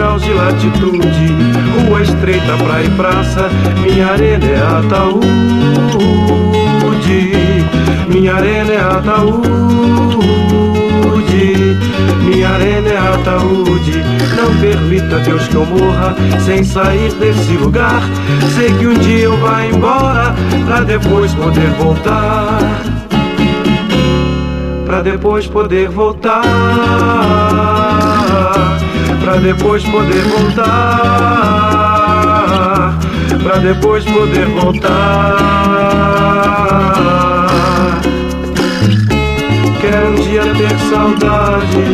graus de latitude. Rua estreita, praia e praça, minha arena é ataúde. Minha arena é ataúde. Minha arena é ataúde. Não permita, Deus, que eu morra sem sair desse lugar. Sei que um dia eu vá embora pra depois poder voltar pra depois poder voltar, pra depois poder voltar, pra depois poder voltar. Quero um dia ter saudade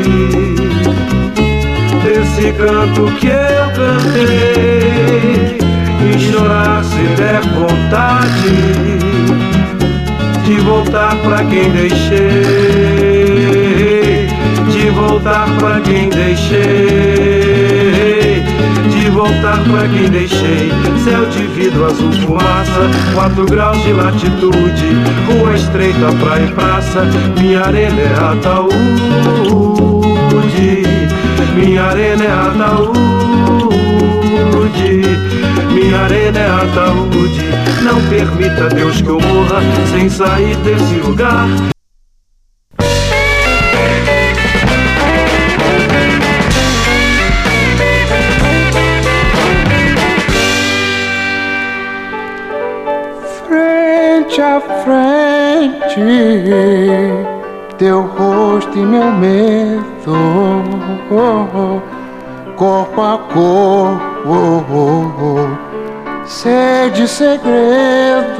desse canto que eu cantei e chorar se der vontade de voltar pra quem deixei, de voltar pra quem deixei, de voltar pra quem deixei. Céu de vidro, azul fumaça, 4 graus de latitude, rua estreita, praia e praça, minha arena é ataúde, minha arena é ataúde, minha arena é ataúde. Não permita, Deus, que eu morra sem sair desse lugar. Frente. Teu rosto e meu medo, corpo a corpo. Sede segredo.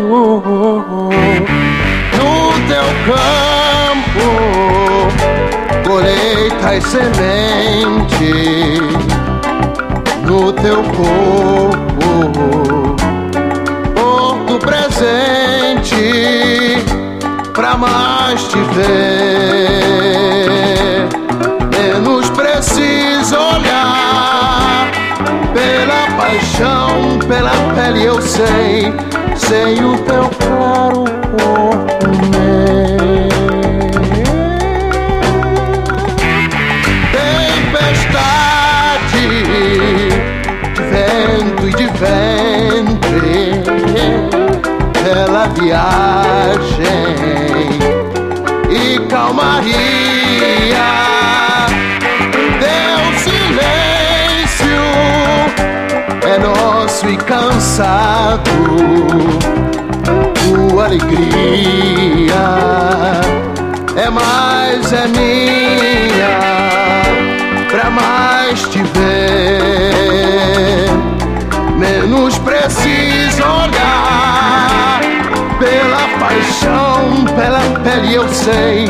No teu campo colheita e semente. No teu corpo mais te ver menos preciso olhar pela paixão, pela pele eu sei, sei o teu claro corpo meu. Tempestade de vento e de ventre, bela viagem e calmaria. é nosso e cansado, tua alegria é mais, é minha, pra mais te ver, pele eu sei,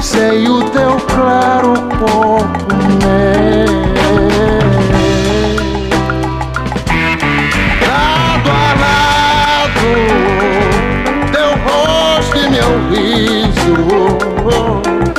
sei o teu claro corpo meu. Lado a lado, teu rosto e meu rio.